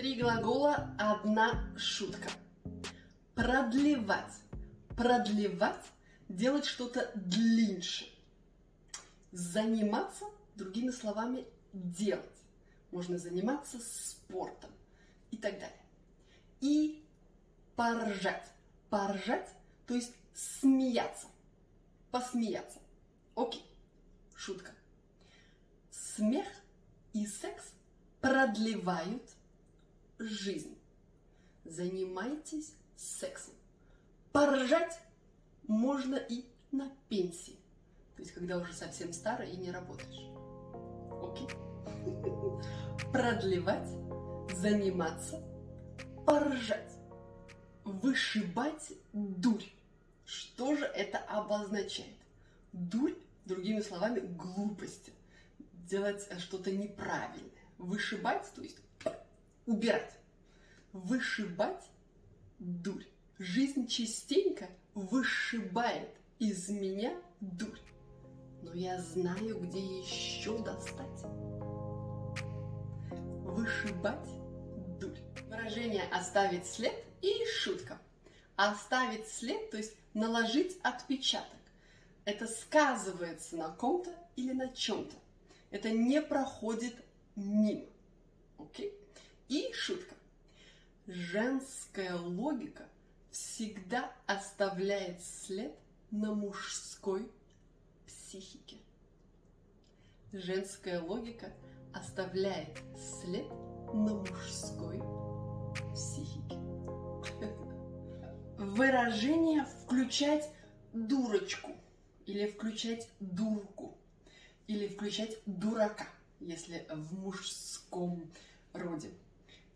Три глагола, одна шутка. Продлевать. Продлевать – делать что-то длиннее. Заниматься, другими словами, делать. Можно заниматься спортом и так далее. И поржать. Поржать, то есть смеяться. Посмеяться. Окей, шутка. Смех и секс продлевают жизнь. Занимайтесь сексом. Поржать можно и на пенсии. То есть, когда уже совсем старый и не работаешь. Окей? Продлевать, заниматься, поржать. Вышибать дурь. Что же это обозначает? Дурь, другими словами, глупости. Делать что-то неправильное. Вышибать, то есть убирать. Вышибать дурь. Жизнь частенько вышибает из меня дурь. Но я знаю, где еще достать. Вышибать дурь. Выражение «оставить след» и шутка. Оставить след, то есть наложить отпечаток. Это сказывается на ком-то или на чем-то. Это не проходит мимо. Окей? Шутка. Женская логика всегда оставляет след на мужской психике. Женская логика оставляет след на мужской психике. Выражение «включать дурочку» или «включать дурку» или «включать дурака», если в мужском роде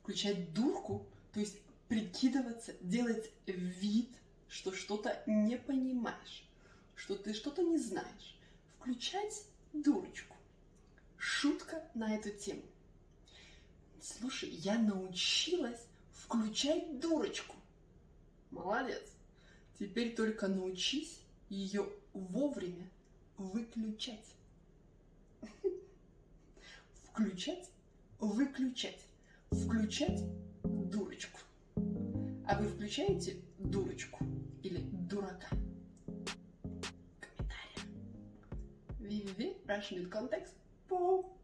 включать дурку, то есть прикидываться, делать вид, что что-то не понимаешь, что ты что-то не знаешь. Включать дурочку. Шутка на эту тему. Слушай, я научилась включать дурочку. Молодец. Теперь только научись ее вовремя выключать. Включать, выключать включать дурочку. А вы включаете дурочку или дурака? Комментарий. www.russiancontext.com